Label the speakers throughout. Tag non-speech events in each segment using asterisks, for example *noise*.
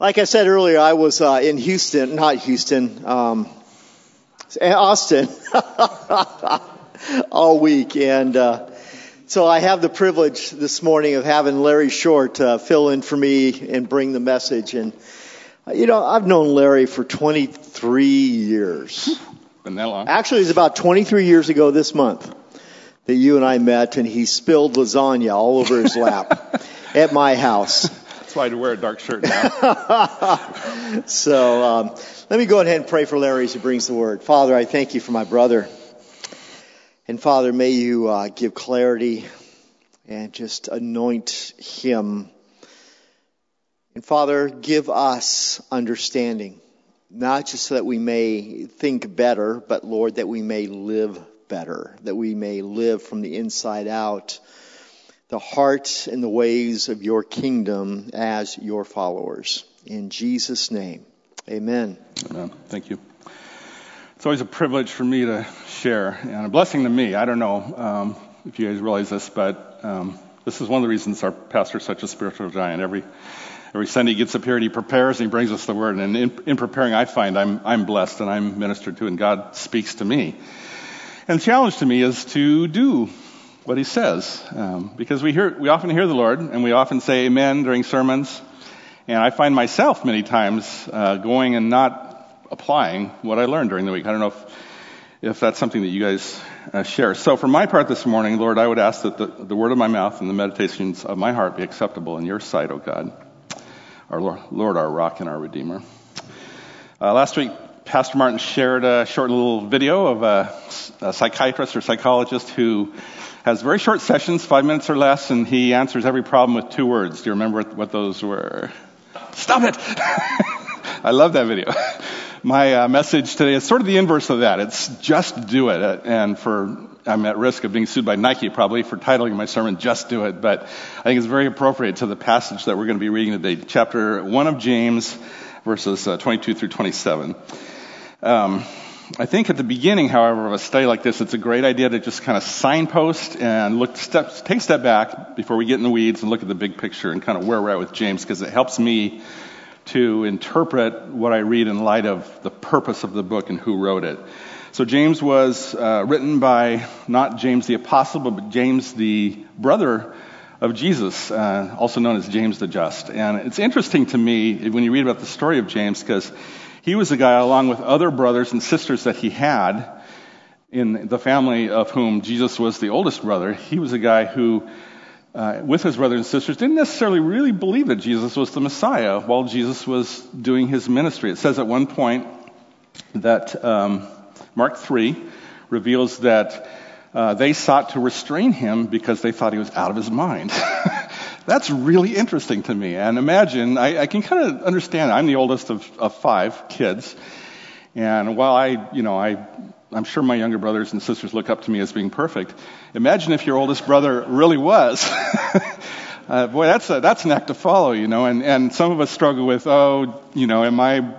Speaker 1: Like I said earlier, I was uh, in Houston, not Houston, um, Austin, *laughs* all week, and uh, so I have the privilege this morning of having Larry Short uh, fill in for me and bring the message. And uh, you know, I've known Larry for 23 years.
Speaker 2: Been that long?
Speaker 1: Actually, it's about 23 years ago this month that you and I met, and he spilled lasagna all over his lap *laughs* at my house.
Speaker 2: That's why I wear a dark shirt now. *laughs*
Speaker 1: so um, let me go ahead and pray for Larry as he brings the word. Father, I thank you for my brother. And Father, may you uh, give clarity and just anoint him. And Father, give us understanding, not just so that we may think better, but Lord, that we may live better, that we may live from the inside out the heart and the ways of your kingdom as your followers. In Jesus' name, amen.
Speaker 2: Amen. Thank you. It's always a privilege for me to share and a blessing to me. I don't know um, if you guys realize this, but um, this is one of the reasons our pastor is such a spiritual giant. Every every Sunday he gets up here and he prepares and he brings us the word. And in, in preparing, I find I'm I'm blessed and I'm ministered to, and God speaks to me. And the challenge to me is to do what he says. Um, because we hear, we often hear the Lord and we often say amen during sermons. And I find myself many times uh, going and not applying what I learned during the week. I don't know if, if that's something that you guys uh, share. So for my part this morning, Lord, I would ask that the, the word of my mouth and the meditations of my heart be acceptable in your sight, O God, our Lord, Lord our rock and our redeemer. Uh, last week, Pastor Martin shared a short little video of a, a psychiatrist or psychologist who has very short sessions, five minutes or less, and he answers every problem with two words. Do you remember what those were? Stop it! *laughs* I love that video. My uh, message today is sort of the inverse of that. It's just do it. And for, I'm at risk of being sued by Nike probably for titling my sermon, Just Do It. But I think it's very appropriate to the passage that we're going to be reading today, chapter 1 of James, verses uh, 22 through 27. Um, I think at the beginning, however, of a study like this, it's a great idea to just kind of signpost and look take a step back before we get in the weeds and look at the big picture and kind of where we're at with James because it helps me to interpret what I read in light of the purpose of the book and who wrote it. So James was uh, written by not James the apostle, but James the brother of Jesus, uh, also known as James the Just. And it's interesting to me when you read about the story of James because he was a guy, along with other brothers and sisters that he had in the family of whom Jesus was the oldest brother. He was a guy who, uh, with his brothers and sisters, didn't necessarily really believe that Jesus was the Messiah while Jesus was doing his ministry. It says at one point that um, Mark 3 reveals that uh, they sought to restrain him because they thought he was out of his mind. *laughs* That's really interesting to me. And imagine, I, I can kind of understand. I'm the oldest of, of five kids, and while I, you know, I, I'm sure my younger brothers and sisters look up to me as being perfect. Imagine if your oldest brother really was. *laughs* uh, boy, that's a, that's an act to follow, you know. And and some of us struggle with, oh, you know, am I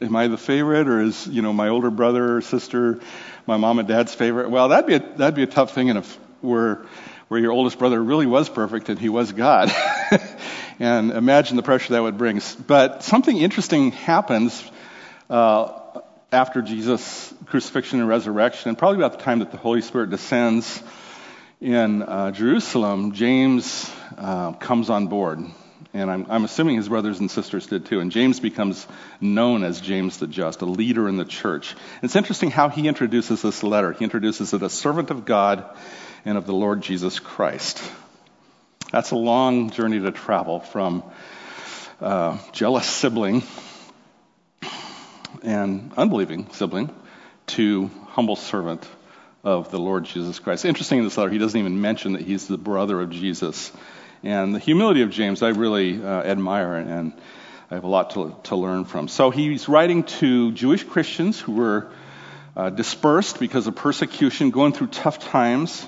Speaker 2: am I the favorite, or is you know my older brother or sister my mom and dad's favorite? Well, that'd be a, that'd be a tough thing, and if we're where your oldest brother really was perfect and he was God. *laughs* and imagine the pressure that would bring. But something interesting happens uh, after Jesus' crucifixion and resurrection, and probably about the time that the Holy Spirit descends in uh, Jerusalem, James uh, comes on board. And I'm, I'm, assuming his brothers and sisters did too. And James becomes known as James the Just, a leader in the church. It's interesting how he introduces this letter. He introduces it as a servant of God and of the Lord Jesus Christ. That's a long journey to travel from uh, jealous sibling and unbelieving sibling to humble servant of the Lord Jesus Christ. Interesting in this letter, he doesn't even mention that he's the brother of Jesus. And the humility of James, I really uh, admire, and I have a lot to, to learn from. So he's writing to Jewish Christians who were uh, dispersed because of persecution, going through tough times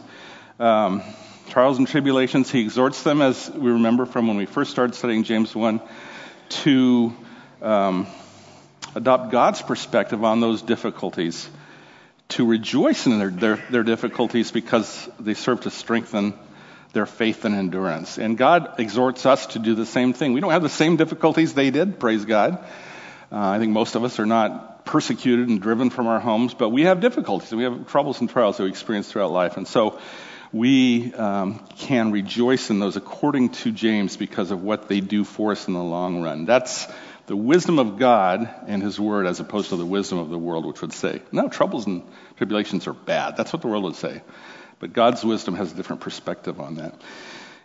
Speaker 2: um, trials and tribulations. He exhorts them, as we remember from when we first started studying James 1, to um, adopt God's perspective on those difficulties, to rejoice in their, their, their difficulties because they serve to strengthen their faith and endurance. And God exhorts us to do the same thing. We don't have the same difficulties they did, praise God. Uh, I think most of us are not persecuted and driven from our homes, but we have difficulties. We have troubles and trials that we experience throughout life. And so we um, can rejoice in those according to James because of what they do for us in the long run. That's the wisdom of God and His Word as opposed to the wisdom of the world, which would say, no, troubles and tribulations are bad. That's what the world would say. But God's wisdom has a different perspective on that.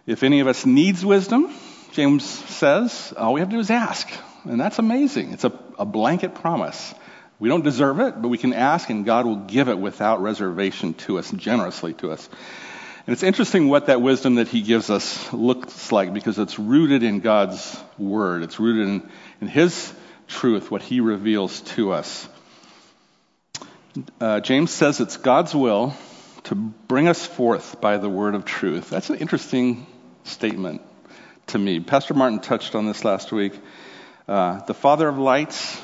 Speaker 2: If any of us needs wisdom, James says, all we have to do is ask. And that's amazing. It's a, a blanket promise. We don't deserve it, but we can ask, and God will give it without reservation to us, generously to us. And it's interesting what that wisdom that he gives us looks like because it's rooted in God's word. It's rooted in, in his truth, what he reveals to us. Uh, James says it's God's will to bring us forth by the word of truth. That's an interesting statement to me. Pastor Martin touched on this last week. Uh, the Father of lights,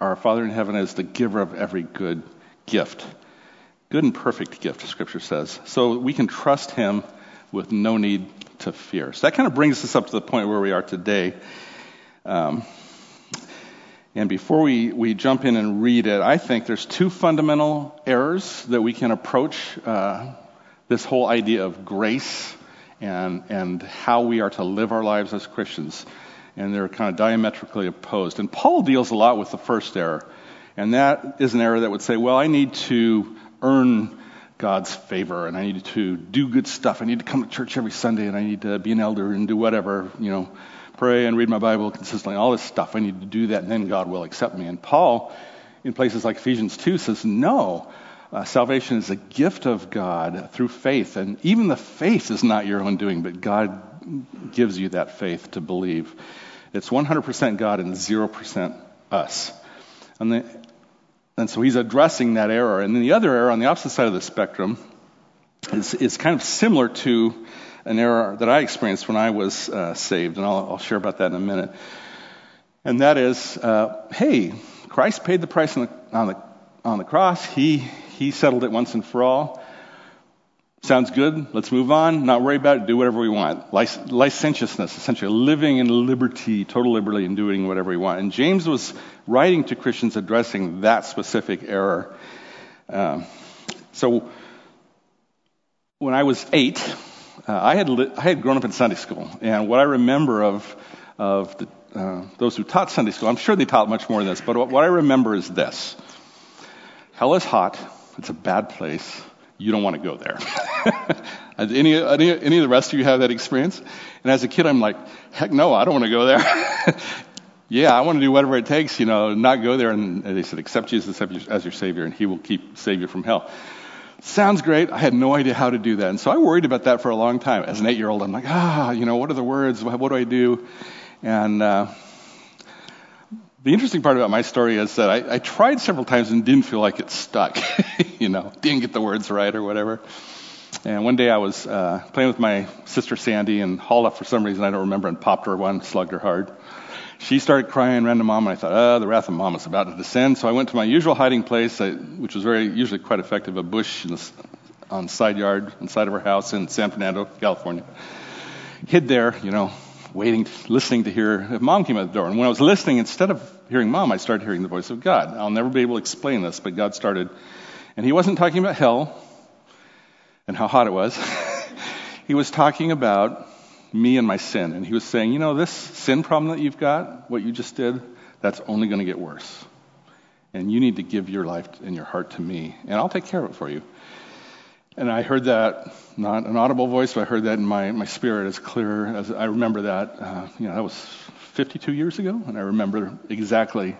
Speaker 2: our Father in heaven, is the giver of every good gift good and perfect gift, Scripture says. So we can trust Him with no need to fear. So that kind of brings us up to the point where we are today. Um, and before we, we jump in and read it, I think there's two fundamental errors that we can approach uh, this whole idea of grace and, and how we are to live our lives as Christians. And they're kind of diametrically opposed. And Paul deals a lot with the first error. And that is an error that would say, well, I need to earn God's favor and I need to do good stuff. I need to come to church every Sunday and I need to be an elder and do whatever, you know, pray and read my Bible consistently, all this stuff. I need to do that and then God will accept me. And Paul, in places like Ephesians 2, says, no. Uh, salvation is a gift of God through faith. And even the faith is not your own doing, but God gives you that faith to believe. It's 100% God and 0% us. And the, and so he's addressing that error. And then the other error on the opposite side of the spectrum is, is kind of similar to an error that I experienced when I was uh, saved. And I'll, I'll, share about that in a minute. And that is, uh, hey, Christ paid the price on the, on the, on the cross. He, he settled it once and for all. Sounds good. Let's move on. Not worry about it. Do whatever we want. Lic- licentiousness, essentially living in liberty, total liberty, and doing whatever we want. And James was writing to Christians addressing that specific error. Um, so when I was eight, uh, I had li- I had grown up in Sunday school, and what I remember of of the, uh, those who taught Sunday school, I'm sure they taught much more than this, but what I remember is this: Hell is hot. It's a bad place you don't want to go there. *laughs* any, any, any of the rest of you have that experience? And as a kid, I'm like, heck no, I don't want to go there. *laughs* yeah, I want to do whatever it takes, you know, not go there. And they said, accept Jesus as your Savior, and He will keep save you from hell. Sounds great. I had no idea how to do that. And so I worried about that for a long time. As an eight year old, I'm like, ah, you know, what are the words? What do I do? And, uh, the interesting part about my story is that I, I tried several times and didn't feel like it stuck. *laughs* you know, didn't get the words right or whatever. And one day I was uh, playing with my sister Sandy and hauled up for some reason I don't remember and popped her one, slugged her hard. She started crying, ran to mom, and I thought, oh, the wrath of mom is about to descend. So I went to my usual hiding place, which was very usually quite effective, a bush the, on side yard inside of her house in San Fernando, California. Hid there, you know, waiting, listening to hear if mom came at the door. And when I was listening, instead of hearing mom, I started hearing the voice of God. I'll never be able to explain this, but God started. And he wasn't talking about hell and how hot it was. *laughs* he was talking about me and my sin. And he was saying, you know, this sin problem that you've got, what you just did, that's only going to get worse. And you need to give your life and your heart to me, and I'll take care of it for you. And I heard that, not an audible voice, but I heard that in my, my spirit as clear as I remember that. Uh, you know, that was 52 years ago, and I remember exactly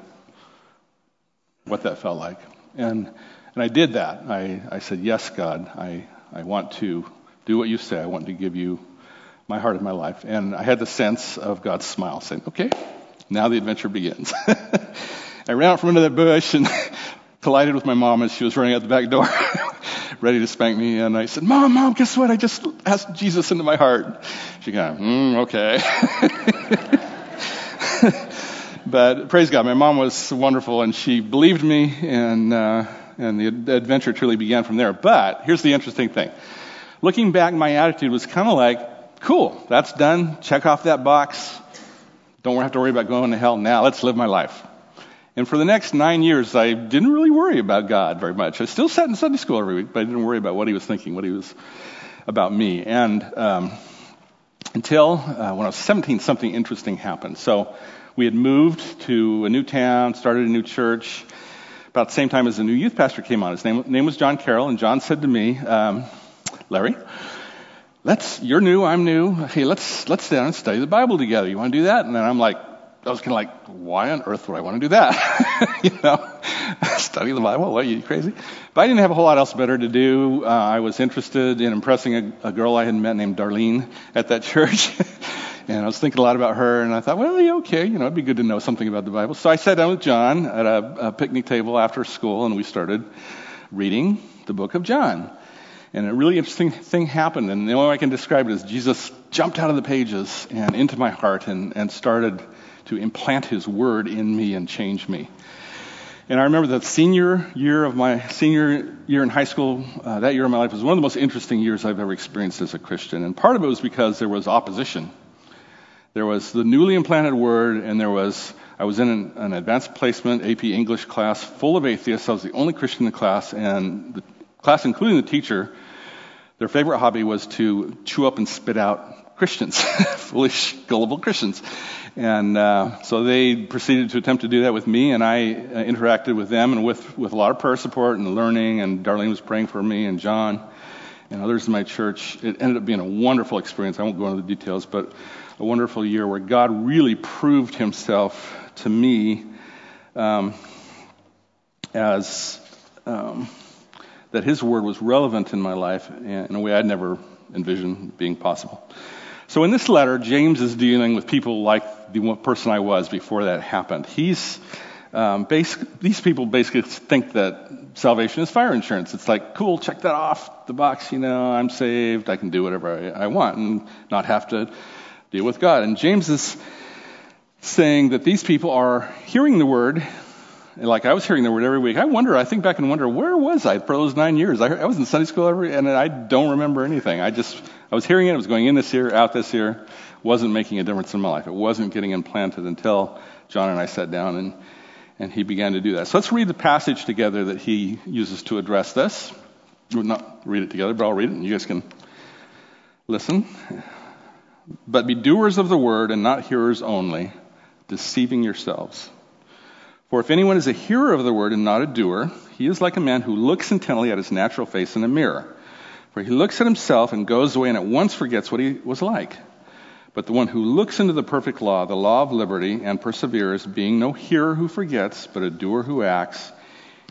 Speaker 2: what that felt like. And, and I did that. I, I said, Yes, God, I, I want to do what you say. I want to give you my heart and my life. And I had the sense of God's smile saying, Okay, now the adventure begins. *laughs* I ran out from under that bush and *laughs* collided with my mom as she was running out the back door. *laughs* ready to spank me. And I said, Mom, Mom, guess what? I just asked Jesus into my heart. She kind mm, okay. *laughs* but praise God, my mom was wonderful and she believed me and, uh, and the adventure truly began from there. But here's the interesting thing. looking back, my attitude was kind of like, cool, that's done. Check off that box. Don't have to worry about going to hell now. Let's live my life. And for the next nine years, I didn't really worry about God very much. I still sat in Sunday school every week, but I didn't worry about what he was thinking, what he was about me. And um, until uh, when I was 17, something interesting happened. So we had moved to a new town, started a new church. About the same time as the new youth pastor came on, his name, name was John Carroll, and John said to me, um, "Larry, let's you're new, I'm new. Hey, let's let's sit down and study the Bible together. You want to do that?" And then I'm like, I was kind of like, why on earth would I want to do that? *laughs* you know, *laughs* study the Bible? What, are you crazy? But I didn't have a whole lot else better to do. Uh, I was interested in impressing a, a girl I had met named Darlene at that *laughs* church. and I was thinking a lot about her, and I thought, well, yeah, okay, you know, it'd be good to know something about the Bible. So I sat down with John at a, a picnic table after school, and we started reading the book of John. And a really interesting thing happened, and the only way I can describe it is Jesus jumped out of the pages and into my heart and, and started to implant His Word in me and change me. And I remember the senior year of my senior year in high school, uh, that year of my life was one of the most interesting years I've ever experienced as a Christian. And part of it was because there was opposition. There was the newly implanted Word, and there was I was in an, an advanced placement AP English class full of atheists. I was the only Christian in the class, and the class, including the teacher, their favorite hobby was to chew up and spit out Christians, *laughs* foolish, gullible Christians. And uh, so they proceeded to attempt to do that with me, and I uh, interacted with them and with, with a lot of prayer support and learning. And Darlene was praying for me, and John and others in my church. It ended up being a wonderful experience. I won't go into the details, but a wonderful year where God really proved Himself to me um, as um, that His Word was relevant in my life in a way I'd never envisioned being possible. So in this letter, James is dealing with people like the person I was before that happened. He's um, basic, these people basically think that salvation is fire insurance. It's like, cool, check that off the box. You know, I'm saved. I can do whatever I, I want and not have to deal with God. And James is saying that these people are hearing the word like I was hearing the word every week. I wonder, I think back and wonder, where was I for those nine years? I, I was in Sunday school every, and I don't remember anything. I just, I was hearing it, I was going in this year, out this year, wasn't making a difference in my life. It wasn't getting implanted until John and I sat down and, and he began to do that. So let's read the passage together that he uses to address this. We'll not read it together, but I'll read it and you guys can listen. But be doers of the word and not hearers only, deceiving yourselves. For if anyone is a hearer of the word and not a doer, he is like a man who looks intently at his natural face in a mirror. For he looks at himself and goes away and at once forgets what he was like. But the one who looks into the perfect law, the law of liberty, and perseveres, being no hearer who forgets, but a doer who acts,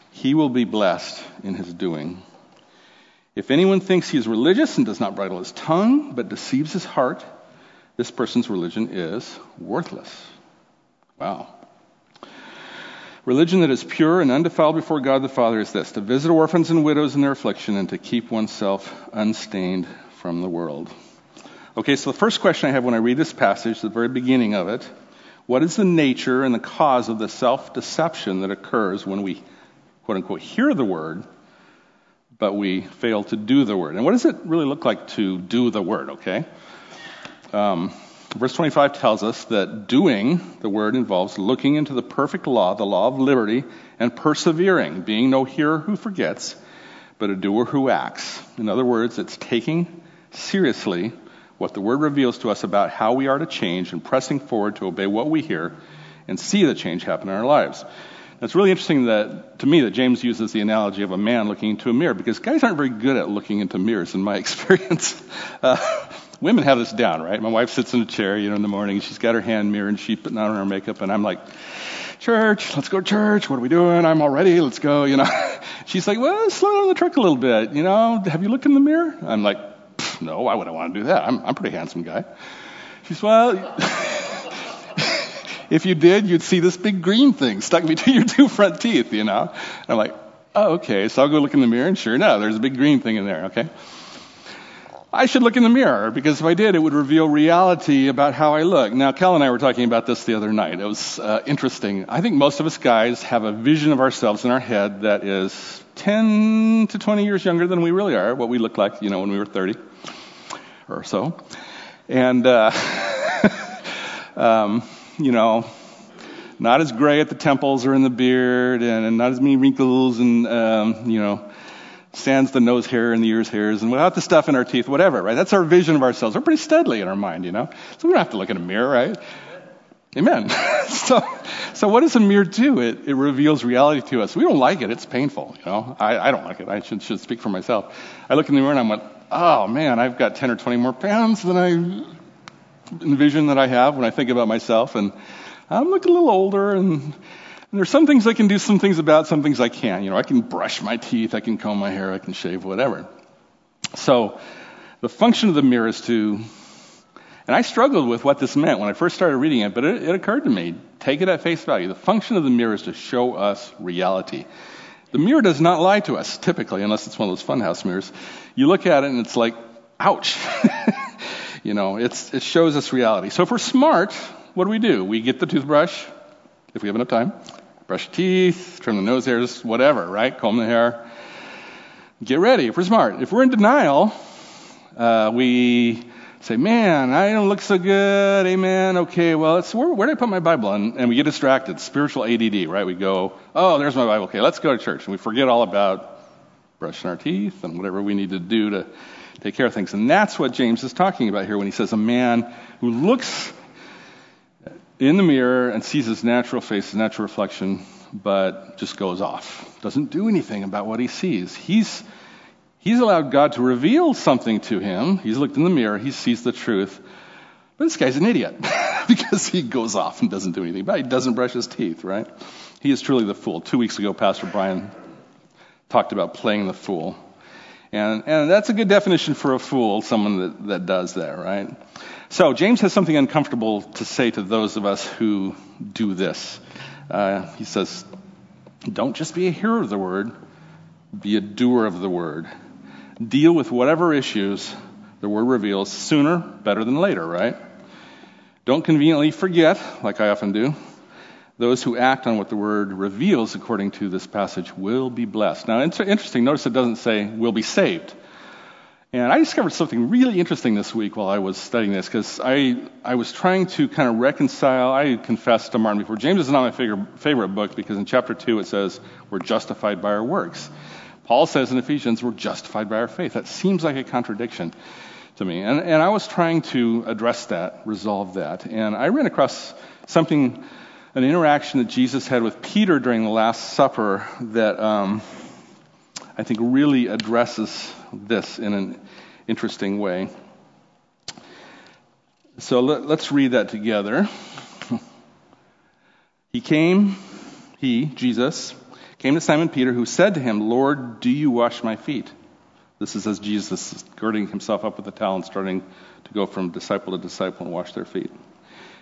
Speaker 2: he will be blessed in his doing. If anyone thinks he is religious and does not bridle his tongue, but deceives his heart, this person's religion is worthless. Wow. Religion that is pure and undefiled before God the Father is this to visit orphans and widows in their affliction and to keep oneself unstained from the world. Okay, so the first question I have when I read this passage, the very beginning of it, what is the nature and the cause of the self deception that occurs when we, quote unquote, hear the word, but we fail to do the word? And what does it really look like to do the word, okay? Um, Verse 25 tells us that doing the word involves looking into the perfect law, the law of liberty, and persevering, being no hearer who forgets, but a doer who acts. In other words, it's taking seriously what the word reveals to us about how we are to change and pressing forward to obey what we hear and see the change happen in our lives. It's really interesting that, to me, that James uses the analogy of a man looking into a mirror because guys aren't very good at looking into mirrors, in my *laughs* experience. Uh, women have this down, right? My wife sits in a chair, you know, in the morning. She's got her hand mirror and she's putting on her makeup, and I'm like, church, let's go to church. What are we doing? I'm all ready. Let's go, you know. *laughs* She's like, well, slow down the truck a little bit. You know, have you looked in the mirror? I'm like, no, why would I want to do that? I'm, I'm a pretty handsome guy. She She's, well, *laughs* if you did, you'd see this big green thing stuck *laughs* between your two front teeth, you know. And I'm like, oh, okay. So I'll go look in the mirror, and sure enough, there's a big green thing in there, okay? I should look in the mirror because if I did, it would reveal reality about how I look. Now, Cal and I were talking about this the other night. It was uh, interesting. I think most of us guys have a vision of ourselves in our head that is 10 to 20 years younger than we really are, what we look like, you know, when we were 30 or so. And, uh, *laughs* um, you know, not as gray at the temples or in the beard, and, and not as many wrinkles, and um, you know, sans the nose hair and the ears hairs, and without the stuff in our teeth, whatever, right? That's our vision of ourselves. We're pretty steadily in our mind, you know. So we don't have to look in a mirror, right? Amen. *laughs* so, so what does a mirror do? It, it reveals reality to us. We don't like it. It's painful, you know. I, I don't like it. I should, should speak for myself. I look in the mirror and I'm like, oh man, I've got 10 or 20 more pounds than I envision that I have when I think about myself. And I'm looking a little older and, and there's some things I can do some things about, some things I can't. You know, I can brush my teeth, I can comb my hair, I can shave, whatever. So the function of the mirror is to, and I struggled with what this meant when I first started reading it, but it, it occurred to me, take it at face value. The function of the mirror is to show us reality. The mirror does not lie to us, typically, unless it's one of those funhouse mirrors. You look at it and it's like, ouch. *laughs* you know, it shows us reality. So if we're smart, what do we do? We get the toothbrush, if we have enough time, brush teeth, trim the nose hairs, whatever, right? Comb the hair. Get ready if we're smart. If we're in denial, uh, we say, man, I don't look so good. Amen. Okay, well, where, where did I put my Bible? And, and we get distracted. Spiritual ADD, right? We go, oh, there's my Bible. Okay, let's go to church. And we forget all about brushing our teeth and whatever we need to do to take care of things. And that's what James is talking about here when he says a man who looks in the mirror and sees his natural face, his natural reflection, but just goes off. Doesn't do anything about what he sees. He's, he's allowed God to reveal something to him. He's looked in the mirror, he sees the truth. But this guy's an idiot *laughs* because he goes off and doesn't do anything it. He doesn't brush his teeth, right? He is truly the fool. Two weeks ago, Pastor Brian talked about playing the fool. And, and that's a good definition for a fool, someone that, that does that, right? So James has something uncomfortable to say to those of us who do this. Uh, he says, Don't just be a hearer of the word, be a doer of the word. Deal with whatever issues the word reveals sooner, better than later, right? Don't conveniently forget, like I often do. Those who act on what the word reveals, according to this passage, will be blessed. Now, interesting, notice it doesn't say will be saved. And I discovered something really interesting this week while I was studying this because I, I was trying to kind of reconcile. I confessed to Martin before. James is not my favorite, favorite book because in chapter 2 it says we're justified by our works. Paul says in Ephesians we're justified by our faith. That seems like a contradiction to me. And, and I was trying to address that, resolve that. And I ran across something, an interaction that Jesus had with Peter during the Last Supper that um, I think really addresses this in an interesting way. So let, us read that together. *laughs* He came, he, Jesus, came to Simon Peter, who said to him, Lord, do you wash my feet? This is as Jesus is girding himself up with a towel and starting to go from disciple to disciple and wash their feet.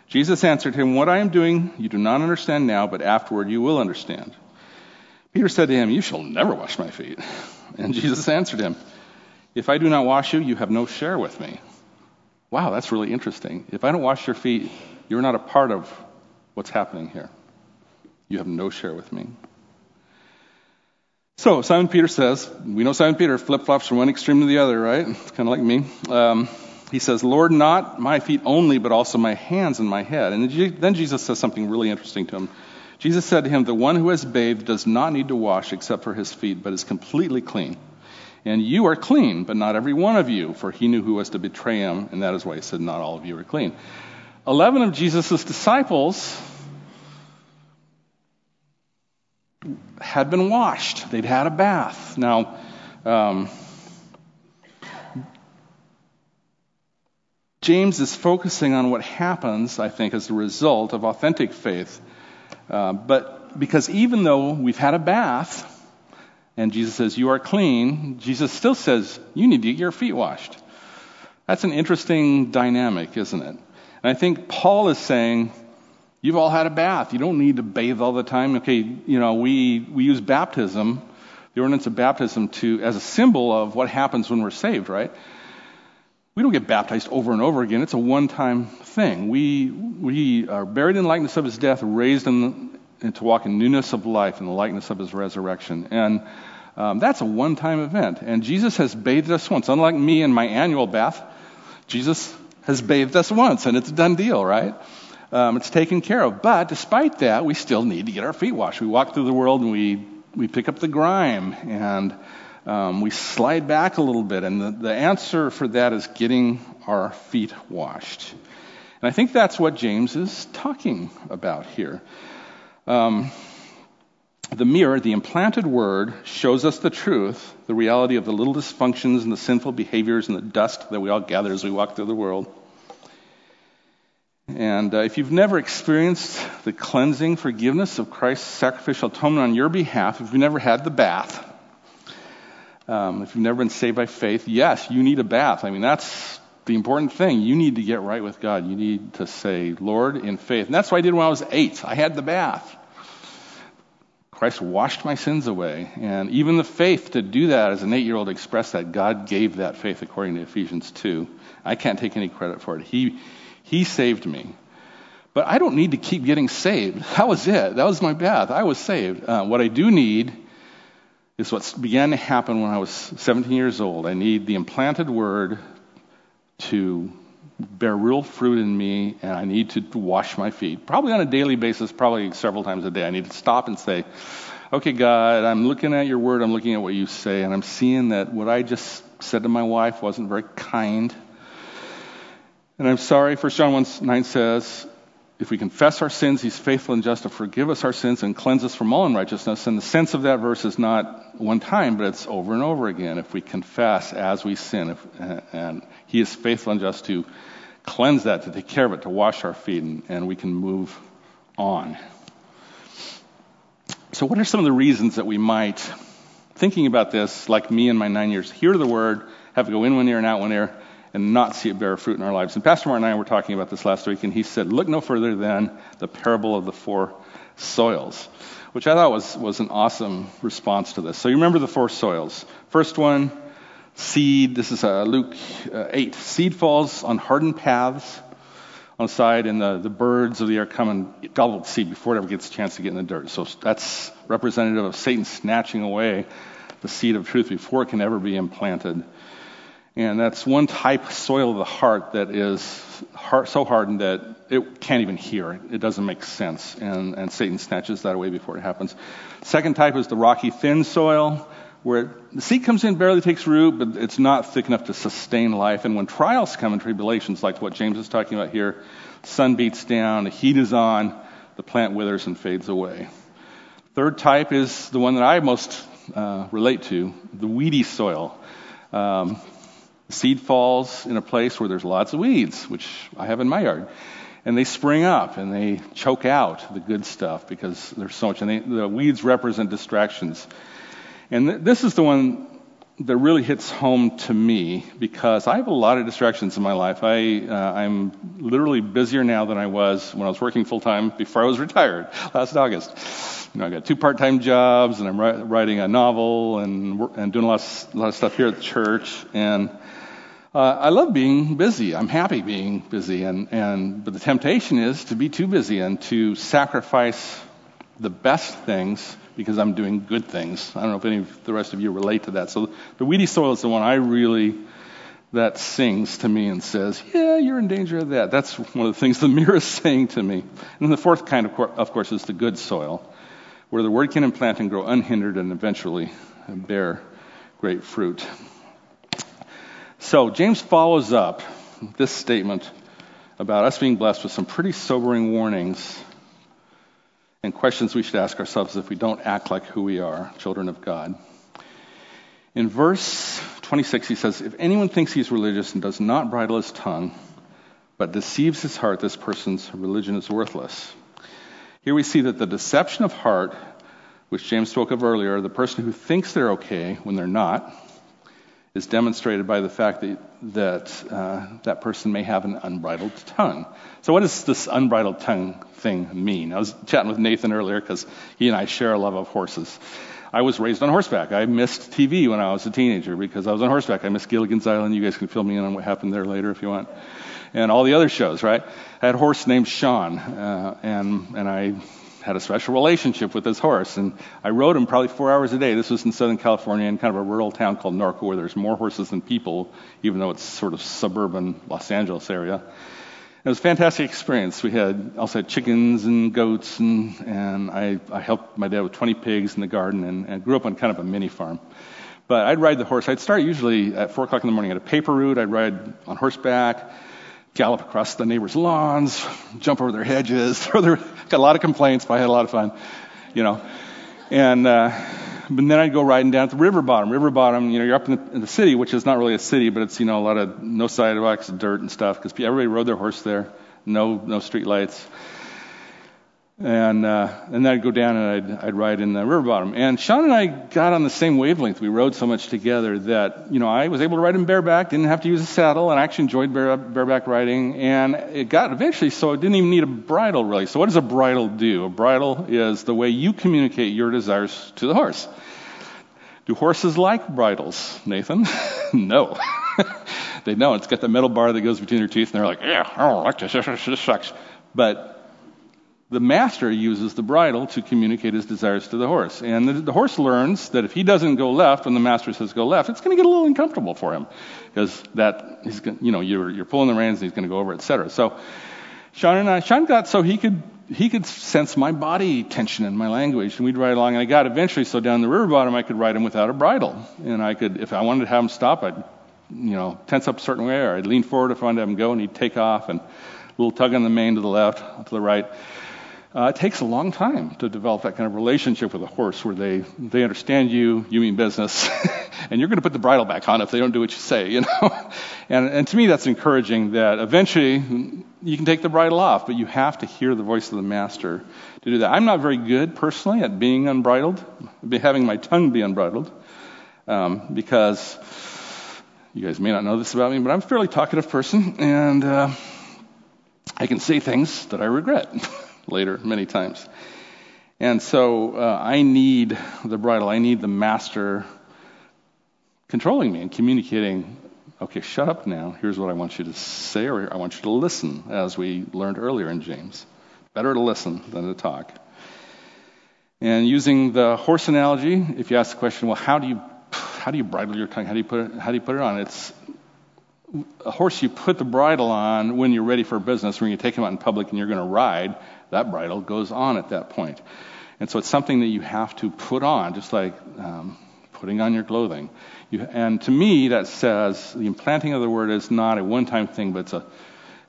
Speaker 2: Jesus answered him, What I am doing you do not understand now, but afterward you will understand. Peter said to him, You shall never wash my feet. *laughs* And Jesus answered him, if I do not wash you, you have no share with me. Wow, that's really interesting. If I don't wash your feet, you're not a part of what's happening here. You have no share with me. So Simon Peter says, we know Simon Peter flip flops from one extreme to the other, right? It's kind of like me. Um, he says, Lord, not my feet only, but also my hands and my head. And then Jesus says something really interesting to him. Jesus said to him, The one who has bathed does not need to wash except for his feet, but is completely clean. And you are clean, but not every one of you, for he knew who was to betray him, and that is why he said, Not all of you are clean. Eleven of Jesus' disciples had been washed, they'd had a bath. Now, um, James is focusing on what happens, I think, as a result of authentic faith. Uh, but because even though we've had a bath, and Jesus says, You are clean, Jesus still says, You need to get your feet washed. That's an interesting dynamic, isn't it? And I think Paul is saying, You've all had a bath. You don't need to bathe all the time. Okay, you know, we, we use baptism, the ordinance of baptism, to as a symbol of what happens when we're saved, right? we don't get baptized over and over again. It's a one-time thing. We we are buried in the likeness of his death, raised in, and to walk in newness of life in the likeness of his resurrection. And um, that's a one-time event. And Jesus has bathed us once. Unlike me and my annual bath, Jesus has bathed us once, and it's a done deal, right? Um, it's taken care of. But despite that, we still need to get our feet washed. We walk through the world and we we pick up the grime and um, we slide back a little bit. And the, the answer for that is getting our feet washed. And I think that's what James is talking about here. Um, the mirror, the implanted word, shows us the truth, the reality of the little dysfunctions and the sinful behaviors and the dust that we all gather as we walk through the world. And uh, if you've never experienced the cleansing forgiveness of Christ's sacrificial atonement on your behalf, if you've never had the bath, um, if you've never been saved by faith, yes, you need a bath. I mean, that's the important thing. You need to get right with God. You need to say, Lord, in faith. And that's what I did when I was eight. I had the bath. Christ washed my sins away. And even the faith to do that as an eight year old express that, God gave that faith according to Ephesians 2. I can't take any credit for it. He, he saved me. But I don't need to keep getting saved. *laughs* That was it. That was my bath. I was saved. Uh, what I do need is what began to happen when I was 17 years old. I need the implanted word to bear real fruit in me, and I need to wash my feet. Probably on a daily basis, probably several times a day. I need to stop and say, Okay, God, I'm looking at your word, I'm looking at what you say, and I'm seeing that what I just said to my wife wasn't very kind. And I'm sorry, 1 John 1 9 says, if we confess our sins, he's faithful and just to forgive us our sins and cleanse us from all unrighteousness. And the sense of that verse is not one time, but it's over and over again. If we confess as we sin, if, and he is faithful and just to cleanse that, to take care of it, to wash our feet, and, and we can move on. So, what are some of the reasons that we might, thinking about this, like me in my nine years, hear the word, have it go in one ear and out one ear, and not see it bear fruit in our lives. And Pastor Martin and I were talking about this last week, and he said, Look no further than the parable of the four soils, which I thought was, was an awesome response to this. So you remember the four soils. First one, seed. This is uh, Luke uh, 8. Seed falls on hardened paths on the side, and the, the birds of the air come and gobble the seed before it ever gets a chance to get in the dirt. So that's representative of Satan snatching away the seed of truth before it can ever be implanted. And that's one type of soil of the heart that is so hardened that it can't even hear. It doesn't make sense. And, and Satan snatches that away before it happens. Second type is the rocky, thin soil, where the seed comes in, barely takes root, but it's not thick enough to sustain life. And when trials come and tribulations, like what James is talking about here, sun beats down, the heat is on, the plant withers and fades away. Third type is the one that I most uh, relate to, the weedy soil. Um, Seed falls in a place where there's lots of weeds, which I have in my yard. And they spring up and they choke out the good stuff because there's so much. And they, the weeds represent distractions. And th- this is the one that really hits home to me because I have a lot of distractions in my life. I, uh, I'm literally busier now than I was when I was working full time before I was retired *laughs* last August. You know, I got two part-time jobs and I'm writing a novel and, and doing a lot, of, a lot of stuff here at the church. And uh, I love being busy. I'm happy being busy, and, and but the temptation is to be too busy and to sacrifice the best things because I'm doing good things. I don't know if any of the rest of you relate to that. So the weedy soil is the one I really that sings to me and says, "Yeah, you're in danger of that." That's one of the things the mirror is saying to me. And the fourth kind, of, of course, is the good soil, where the word can implant and grow unhindered and eventually bear great fruit. So James follows up this statement about us being blessed with some pretty sobering warnings and questions we should ask ourselves if we don't act like who we are, children of God. In verse 26, he says, If anyone thinks he's religious and does not bridle his tongue, but deceives his heart, this person's religion is worthless. Here we see that the deception of heart, which James spoke of earlier, the person who thinks they're okay when they're not, is demonstrated by the fact that that, uh, that person may have an unbridled tongue. So, what does this unbridled tongue thing mean? I was chatting with Nathan earlier because he and I share a love of horses. I was raised on horseback. I missed TV when I was a teenager because I was on horseback. I missed Gilligan's Island. You guys can fill me in on what happened there later if you want. And all the other shows, right? I had a horse named Sean, uh, and and I had a special relationship with this horse, and I rode him probably four hours a day. This was in Southern California in kind of a rural town called Norco, where there's more horses than people, even though it's sort of suburban Los Angeles area. It was a fantastic experience. We had also had chickens and goats, and, and I, I helped my dad with 20 pigs in the garden, and, and grew up on kind of a mini farm. But I'd ride the horse. I'd start usually at 4 o'clock in the morning at a paper route. I'd ride on horseback gallop across the neighbors' lawns, jump over their hedges. *laughs* got a lot of complaints, but I had a lot of fun, you know. And uh, but then I'd go riding down to the river bottom. River bottom, you know, you're up in the, in the city, which is not really a city, but it's you know a lot of no sidewalks, dirt and stuff, because everybody rode their horse there. No no street lights and uh, and I'd go down and I'd I'd ride in the river bottom. And Sean and I got on the same wavelength. We rode so much together that you know I was able to ride him bareback, didn't have to use a saddle, and I actually enjoyed bare, bareback riding. And it got eventually so I didn't even need a bridle really. So what does a bridle do? A bridle is the way you communicate your desires to the horse. Do horses like bridles, Nathan? *laughs* no. *laughs* they don't. It's got the metal bar that goes between their teeth, and they're like, yeah, I don't like this. This sucks. But the master uses the bridle to communicate his desires to the horse. And the, the, horse learns that if he doesn't go left when the master says go left, it's going to get a little uncomfortable for him because that he's you know you're, you're pulling the reins and he's going to go over, etc. So Sean and I, Sean got so he could he could sense my body tension in my language, and we'd ride along. And I got eventually so down the river bottom I could ride him without a bridle, and I could if I wanted to have him stop, I'd you know tense up a certain way, or I'd lean forward if I wanted to have him go, and he'd take off and a little tug on the mane to the left, to the right. Uh, it takes a long time to develop that kind of relationship with a horse where they, they understand you, you mean business, *laughs* and you're going to put the bridle back on if they don't do what you say, you know? *laughs* and, and to me, that's encouraging that eventually you can take the bridle off, but you have to hear the voice of the master to do that. I'm not very good personally at being unbridled, having my tongue be unbridled, um, because you guys may not know this about me, but I'm a fairly talkative person, and uh, I can say things that I regret. *laughs* later many times. And so uh, I need the bridle, I need the master controlling me and communicating, okay, shut up now. Here's what I want you to say, or I want you to listen, as we learned earlier in James. Better to listen than to talk. And using the horse analogy, if you ask the question, well, how do you how do you bridle your tongue? How do you put it, how do you put it on? It's a horse you put the bridle on when you're ready for business, when you take him out in public and you're going to ride that bridle goes on at that point. And so it's something that you have to put on, just like um, putting on your clothing. You, and to me, that says the implanting of the word is not a one-time thing, but it's a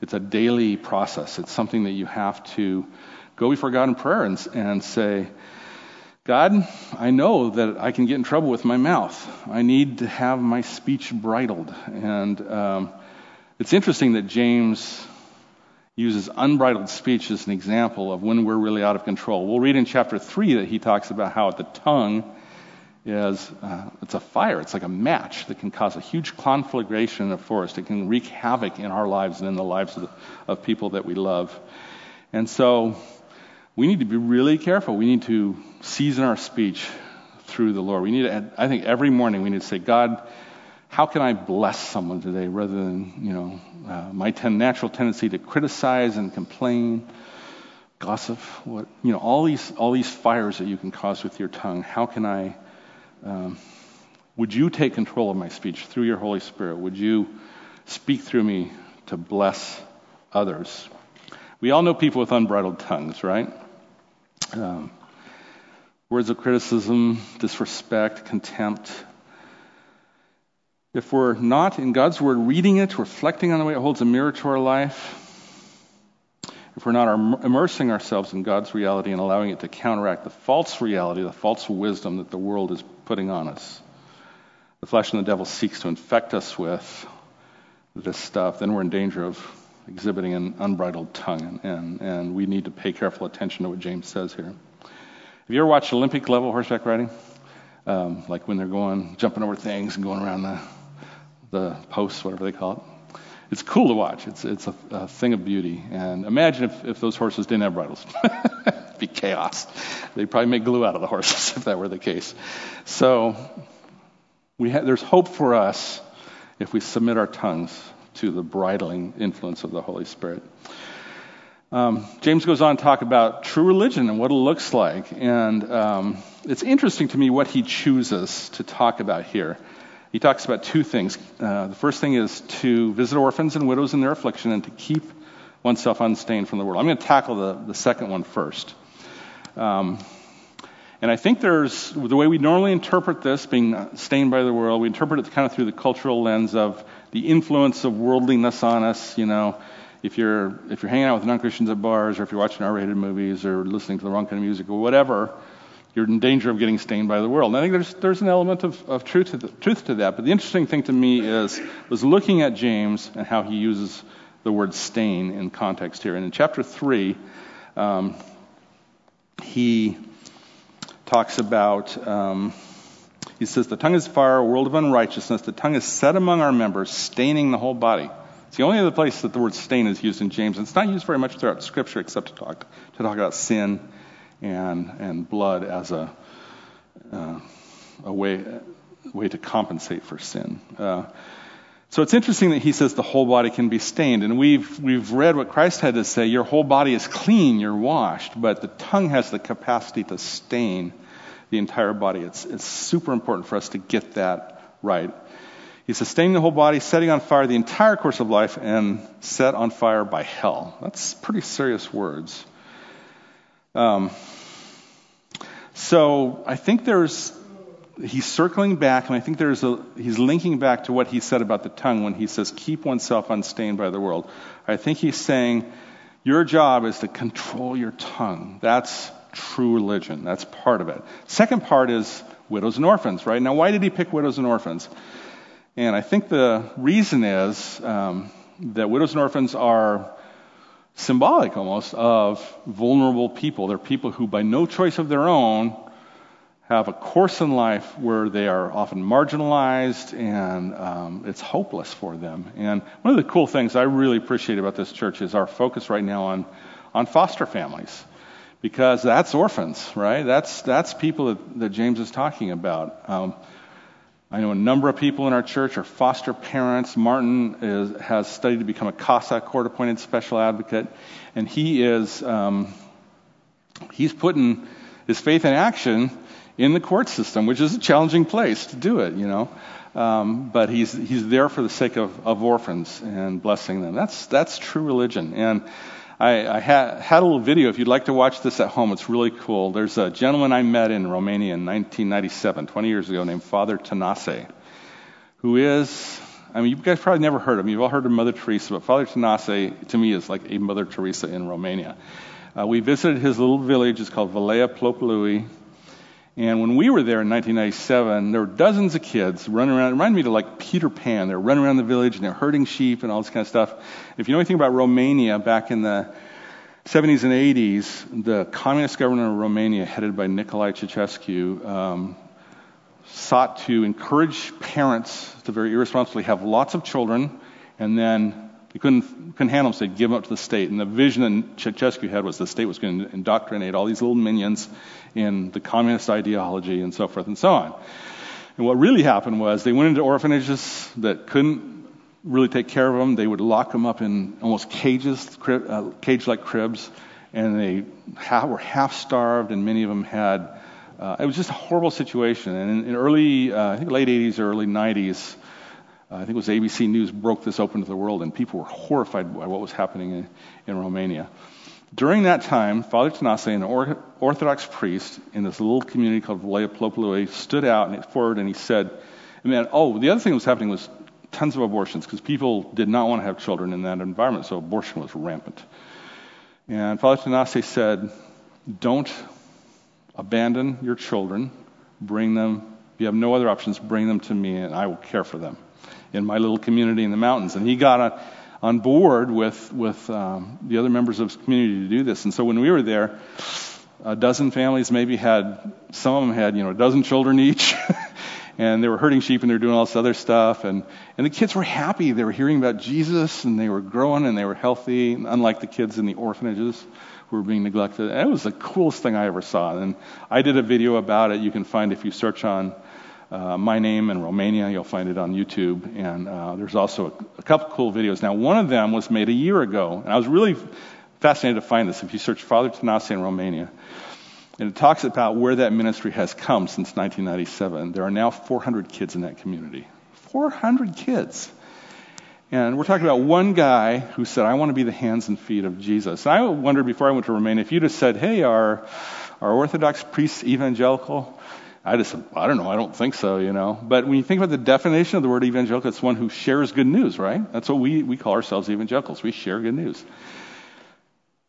Speaker 2: it's a daily process. It's something that you have to go before God in prayer and, and say, God, I know that I can get in trouble with my mouth. I need to have my speech bridled. And um, it's interesting that James uses unbridled speech as an example of when we're really out of control. We'll read in chapter 3 that he talks about how the tongue is uh, it's a fire. It's like a match that can cause a huge conflagration in a forest. It can wreak havoc in our lives and in the lives of, the, of people that we love. And so we need to be really careful. We need to season our speech through the lord. We need to i think every morning we need to say god how can I bless someone today rather than, you know, uh, my ten, natural tendency to criticize and complain, gossip, what, you know, all these, all these fires that you can cause with your tongue. How can I, um, would you take control of my speech through your Holy Spirit? Would you speak through me to bless others? We all know people with unbridled tongues, right? Um, words of criticism, disrespect, contempt, if we're not in God's Word reading it, reflecting on the way it holds a mirror to our life, if we're not immersing ourselves in God's reality and allowing it to counteract the false reality, the false wisdom that the world is putting on us, the flesh and the devil seeks to infect us with this stuff, then we're in danger of exhibiting an unbridled tongue, and, and, and we need to pay careful attention to what James says here. Have you ever watched Olympic level horseback riding? Um, like when they're going, jumping over things and going around the the posts, whatever they call it. It's cool to watch. It's it's a, a thing of beauty. And imagine if, if those horses didn't have bridles. It'd *laughs* be chaos. They'd probably make glue out of the horses *laughs* if that were the case. So we ha- there's hope for us if we submit our tongues to the bridling influence of the Holy Spirit. Um, James goes on to talk about true religion and what it looks like. And um, it's interesting to me what he chooses to talk about here. He talks about two things. Uh, the first thing is to visit orphans and widows in their affliction and to keep oneself unstained from the world. I'm going to tackle the, the second one first. Um, and I think there's the way we normally interpret this, being stained by the world, we interpret it kind of through the cultural lens of the influence of worldliness on us. You know, if you're if you're hanging out with non-Christians at bars, or if you're watching R-rated movies, or listening to the wrong kind of music, or whatever, you're in danger of getting stained by the world. And I think there's there's an element of, of truth to the, truth to that. But the interesting thing to me is was looking at James and how he uses the word stain in context here. And in chapter three, um, he talks about, um, he says, the tongue is fire, a world of unrighteousness. The tongue is set among our members, staining the whole body. It's the only other place that the word stain is used in James. It's not used very much throughout Scripture except to talk, to talk about sin and, and blood as a, uh, a way, way to compensate for sin. Uh, so it's interesting that he says the whole body can be stained. And we've, we've read what Christ had to say your whole body is clean, you're washed, but the tongue has the capacity to stain the entire body. It's, it's super important for us to get that right. He's sustaining the whole body, setting on fire the entire course of life, and set on fire by hell. That's pretty serious words. Um, so I think there's he's circling back, and I think there's a, he's linking back to what he said about the tongue when he says, keep oneself unstained by the world. I think he's saying, your job is to control your tongue. That's true religion. That's part of it. Second part is widows and orphans, right? Now, why did he pick widows and orphans? And I think the reason is um, that widows and orphans are symbolic almost of vulnerable people. They're people who, by no choice of their own, have a course in life where they are often marginalized and um, it's hopeless for them. And one of the cool things I really appreciate about this church is our focus right now on, on foster families. Because that's orphans, right? That's, that's people that, that James is talking about. Um, I know a number of people in our church are foster parents. Martin is, has studied to become a CASA, court appointed special advocate, and he is um, he's putting his faith in action in the court system, which is a challenging place to do it, you know. Um, but he's he's there for the sake of, of orphans and blessing them. That's that's true religion. And I, I had, had a little video. If you'd like to watch this at home, it's really cool. There's a gentleman I met in Romania in 1997, 20 years ago, named Father Tanase, who is I mean, you guys probably never heard of him. You've all heard of Mother Teresa, but Father Tanase, to me, is like a Mother Teresa in Romania. Uh, we visited his little village. It's called Valea Plopului. And when we were there in 1997, there were dozens of kids running around. It reminded me of like Peter Pan. They're running around the village and they're herding sheep and all this kind of stuff. If you know anything about Romania back in the 70s and 80s, the communist government of Romania, headed by Nicolae Ceausescu, um, sought to encourage parents to very irresponsibly have lots of children and then they couldn't, couldn't handle them, so they'd give them up to the state. And the vision that Ceausescu had was the state was going to indoctrinate all these little minions in the communist ideology and so forth and so on. And what really happened was they went into orphanages that couldn't really take care of them. They would lock them up in almost cages, crib, uh, cage-like cribs, and they ha- were half starved, and many of them had. Uh, it was just a horrible situation. And in, in early, uh, I think late 80s, early 90s, uh, I think it was ABC News broke this open to the world, and people were horrified by what was happening in, in Romania. During that time, Father Tanase, an or- Orthodox priest in this little community called Valea Plopului, stood out and forward and he said, and then, oh, the other thing that was happening was tons of abortions because people did not want to have children in that environment, so abortion was rampant. And Father Tanase said, don't abandon your children, bring them, if you have no other options, bring them to me and I will care for them in my little community in the mountains. And he got on, on board with, with um, the other members of his community to do this. And so when we were there, a dozen families maybe had, some of them had, you know, a dozen children each. *laughs* and they were herding sheep and they were doing all this other stuff. And, and the kids were happy. They were hearing about Jesus and they were growing and they were healthy, unlike the kids in the orphanages who were being neglected. And it was the coolest thing I ever saw. And I did a video about it. You can find if you search on uh, my name in Romania. You'll find it on YouTube. And uh, there's also a, a couple cool videos. Now, one of them was made a year ago. And I was really fascinated to find this. If you search Father Tanase in Romania, and it talks about where that ministry has come since 1997. There are now 400 kids in that community. 400 kids. And we're talking about one guy who said, I want to be the hands and feet of Jesus. And I wondered before I went to Romania if you'd have said, hey, are, are Orthodox priests evangelical? I just I don't know, I don't think so, you know. But when you think about the definition of the word evangelical, it's one who shares good news, right? That's what we, we call ourselves evangelicals. We share good news.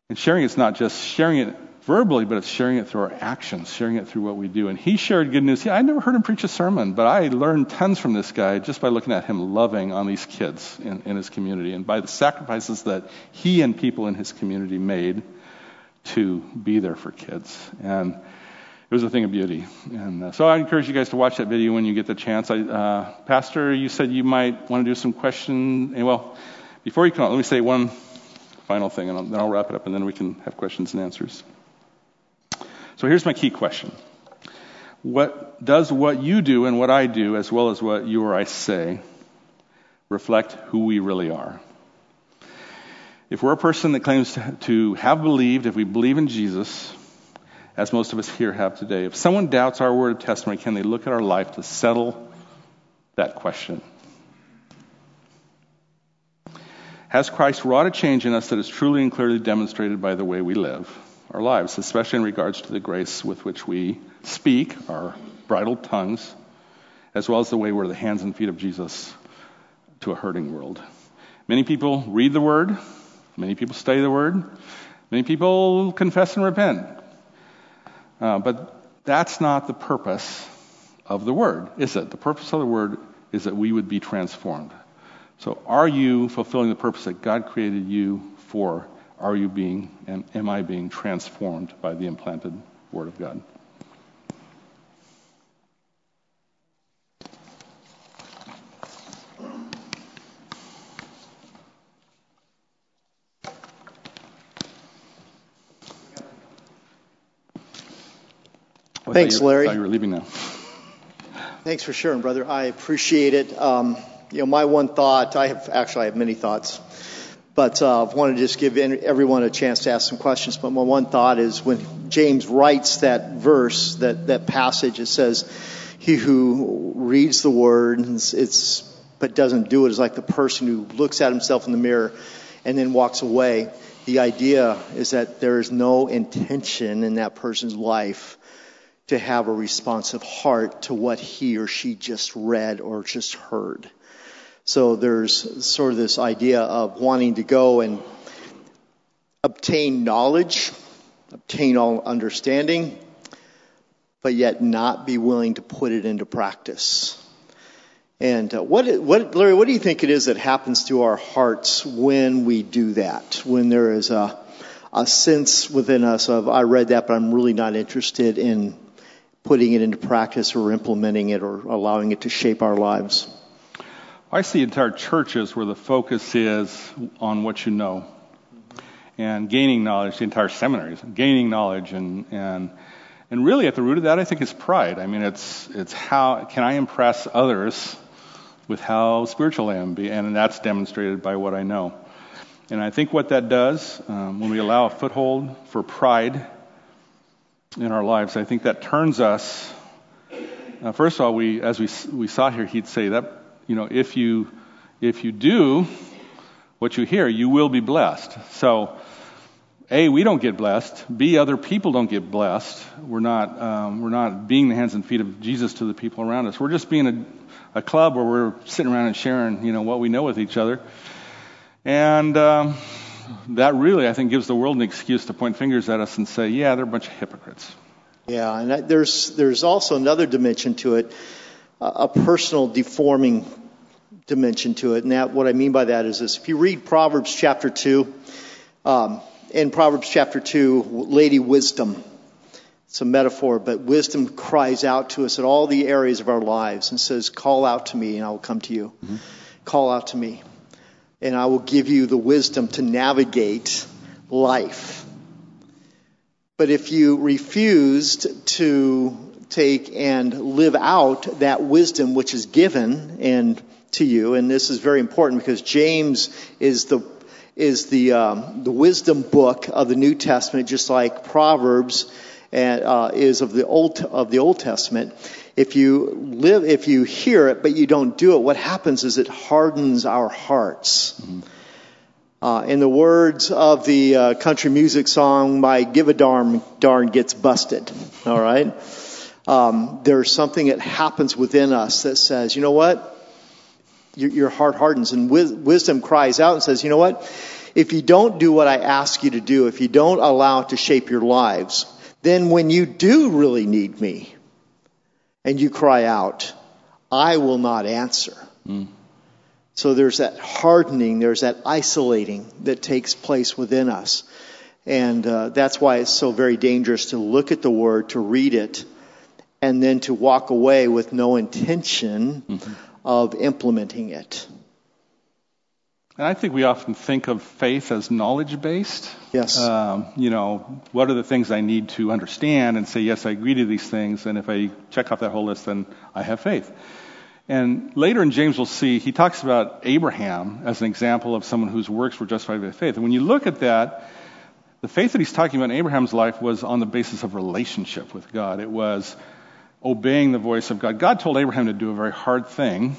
Speaker 2: And sharing is not just sharing it verbally, but it's sharing it through our actions, sharing it through what we do. And he shared good news. I never heard him preach a sermon, but I learned tons from this guy just by looking at him loving on these kids in, in his community and by the sacrifices that he and people in his community made to be there for kids. And it was a thing of beauty. And uh, so I encourage you guys to watch that video when you get the chance. I, uh, Pastor, you said you might want to do some question. Well, before you come, let me say one final thing, and then I'll wrap it up, and then we can have questions and answers. So here's my key question. What does what you do and what I do, as well as what you or I say, reflect who we really are? If we're a person that claims to have believed, if we believe in Jesus, as most of us here have today, if someone doubts our word of testimony, can they look at our life to settle that question? Has Christ wrought a change in us that is truly and clearly demonstrated by the way we live? our lives, especially in regards to the grace with which we speak, our bridled tongues, as well as the way we're the hands and feet of Jesus to a hurting world. Many people read the Word, many people study the Word, many people confess and repent. Uh, but that's not the purpose of the Word, is it? The purpose of the Word is that we would be transformed. So, are you fulfilling the purpose that God created you for are you being and am I being transformed by the implanted Word of God?
Speaker 1: Thanks, Larry.
Speaker 2: you were leaving now.
Speaker 1: Thanks for sharing, brother. I appreciate it. Um, you know, my one thought, I have actually I have many thoughts. But uh, I want to just give everyone a chance to ask some questions. But my one thought is when James writes that verse, that, that passage, it says, He who reads the word it's, it's, but doesn't do it is like the person who looks at himself in the mirror and then walks away. The idea is that there is no intention in that person's life to have a responsive heart to what he or she just read or just heard. So there's sort of this idea of wanting to go and obtain knowledge, obtain all understanding, but yet not be willing to put it into practice. And uh, what, what, Larry, what do you think it is that happens to our hearts when we do that? When there is a, a sense within us of, I read that, but I'm really not interested in putting it into practice or implementing it or allowing it to shape our lives?
Speaker 2: I see entire churches where the focus is on what you know and gaining knowledge, the entire seminaries, gaining knowledge and, and, and really at the root of that, I think is pride. I mean, it's, it's how can I impress others with how spiritual I am, and that's demonstrated by what I know. And I think what that does, um, when we allow a foothold for pride in our lives, I think that turns us. Uh, first of all, we, as we, we saw here, he'd say that you know, if you, if you do what you hear, you will be blessed. So, A, we don't get blessed. B, other people don't get blessed. We're not, um, we're not being the hands and feet of Jesus to the people around us. We're just being a, a club where we're sitting around and sharing, you know, what we know with each other. And, um, that really, I think, gives the world an excuse to point fingers at us and say, yeah, they're a bunch of hypocrites.
Speaker 1: Yeah, and there's there's also another dimension to it a personal deforming dimension to it. And that, what I mean by that is this. If you read Proverbs chapter 2, um, in Proverbs chapter 2, Lady Wisdom It's a metaphor, but wisdom cries out to us in all the areas of our lives and says, Call out to me and I will come to you. Mm-hmm. Call out to me and I will give you the wisdom to navigate life. But if you refused to take and live out that wisdom which is given and to you, and this is very important because James is the is the um, the wisdom book of the New Testament, just like Proverbs and, uh, is of the old of the Old Testament. If you live, if you hear it but you don't do it, what happens is it hardens our hearts. Mm-hmm. Uh, in the words of the uh, country music song, "My give a darn darn gets busted." All right, um, there's something that happens within us that says, you know what, your, your heart hardens, and wisdom cries out and says, you know what, if you don't do what I ask you to do, if you don't allow it to shape your lives, then when you do really need me, and you cry out, I will not answer. Mm. So there's that hardening, there's that isolating that takes place within us. And uh, that's why it's so very dangerous to look at the Word, to read it, and then to walk away with no intention mm-hmm. of implementing it.
Speaker 2: And I think we often think of faith as knowledge based.
Speaker 1: Yes.
Speaker 2: Um, you know, what are the things I need to understand and say, yes, I agree to these things, and if I check off that whole list, then I have faith. And later in James, we'll see he talks about Abraham as an example of someone whose works were justified by faith. And when you look at that, the faith that he's talking about in Abraham's life was on the basis of relationship with God. It was obeying the voice of God. God told Abraham to do a very hard thing.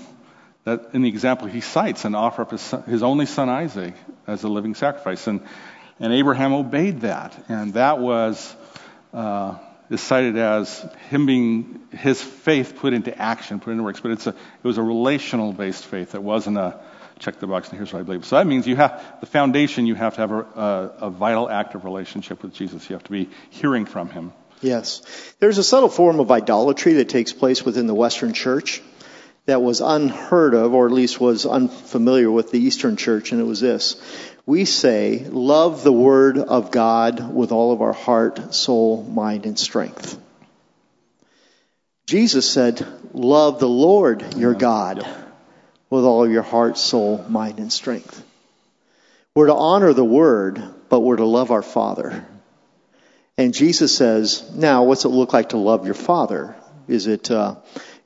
Speaker 2: That in the example he cites, and offer up his, son, his only son Isaac as a living sacrifice, and and Abraham obeyed that, and that was uh, is cited as him being his faith put into action, put into works. But it's a, it was a relational based faith. It wasn't a check the box and here's what I believe. So that means you have the foundation. You have to have a, a, a vital active relationship with Jesus. You have to be hearing from him.
Speaker 1: Yes, there's a subtle form of idolatry that takes place within the Western Church that was unheard of, or at least was unfamiliar with the Eastern Church, and it was this we say, love the Word of God with all of our heart, soul, mind, and strength. Jesus said, love the Lord your God with all of your heart, soul, mind, and strength. We're to honor the Word, but we're to love our Father. And Jesus says, now what's it look like to love your Father? Is it uh,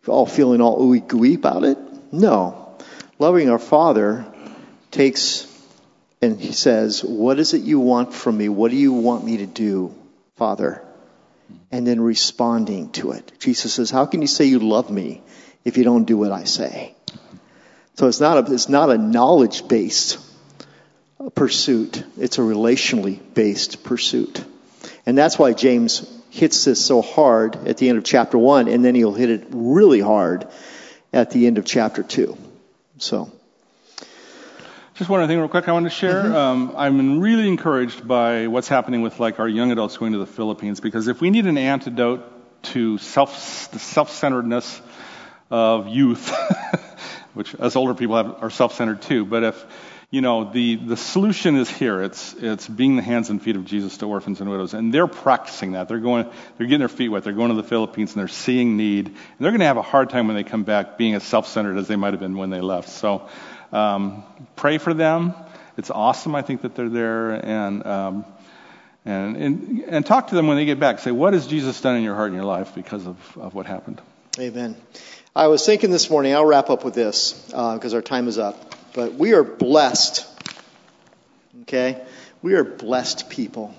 Speaker 1: all feeling all ooey gooey about it? No. Loving our Father takes and he says, What is it you want from me? What do you want me to do, Father? And then responding to it. Jesus says, How can you say you love me if you don't do what I say? So it's not a, it's not a knowledge based pursuit, it's a relationally based pursuit. And that's why James hits this so hard at the end of chapter 1, and then he'll hit it really hard at the end of chapter 2. So.
Speaker 2: Just one other thing, real quick, I wanted to share. Mm-hmm. Um, I'm really encouraged by what's happening with like our young adults going to the Philippines because if we need an antidote to self the self-centeredness of youth, *laughs* which us older people have, are self-centered too, but if you know the the solution is here, it's it's being the hands and feet of Jesus to orphans and widows, and they're practicing that. They're going, they're getting their feet wet. They're going to the Philippines and they're seeing need, and they're going to have a hard time when they come back being as self-centered as they might have been when they left. So. Um, pray for them. It's awesome, I think, that they're there. And, um, and, and, and talk to them when they get back. Say, what has Jesus done in your heart and your life because of, of what happened?
Speaker 1: Amen. I was thinking this morning, I'll wrap up with this because uh, our time is up. But we are blessed. Okay? We are blessed people.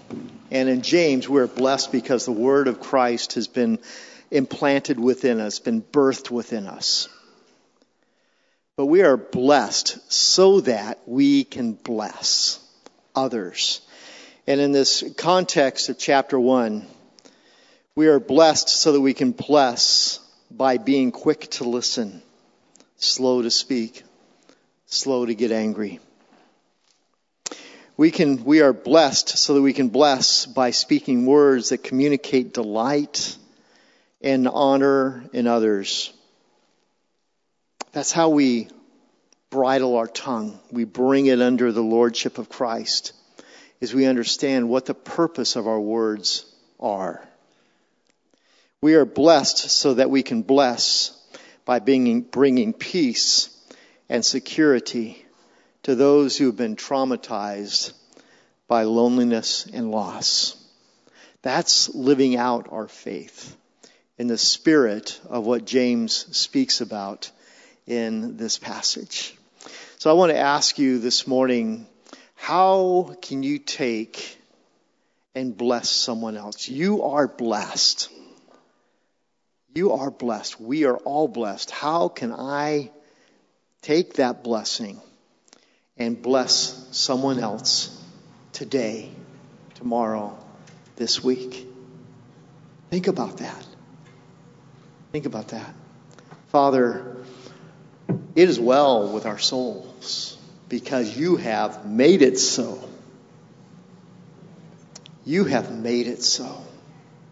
Speaker 1: And in James, we're blessed because the word of Christ has been implanted within us, been birthed within us. But we are blessed so that we can bless others. And in this context of chapter 1, we are blessed so that we can bless by being quick to listen, slow to speak, slow to get angry. We can, we are blessed so that we can bless by speaking words that communicate delight and honor in others. That's how we bridle our tongue. We bring it under the lordship of Christ as we understand what the purpose of our words are. We are blessed so that we can bless by being, bringing peace and security to those who have been traumatized by loneliness and loss. That's living out our faith in the spirit of what James speaks about in this passage. So I want to ask you this morning, how can you take and bless someone else? You are blessed. You are blessed. We are all blessed. How can I take that blessing and bless someone else today, tomorrow, this week? Think about that. Think about that. Father, it is well with our souls because you have made it so. You have made it so.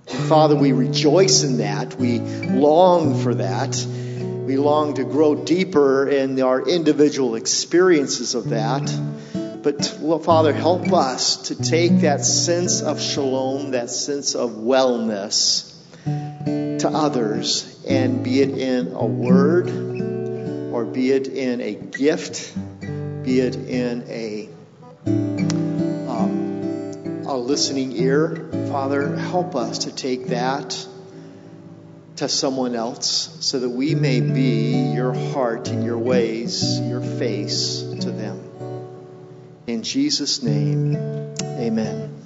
Speaker 1: And Father, we rejoice in that. We long for that. We long to grow deeper in our individual experiences of that. But, Father, help us to take that sense of shalom, that sense of wellness to others, and be it in a word, or be it in a gift, be it in a um, a listening ear. Father, help us to take that to someone else so that we may be your heart and your ways, your face to them. In Jesus' name, amen.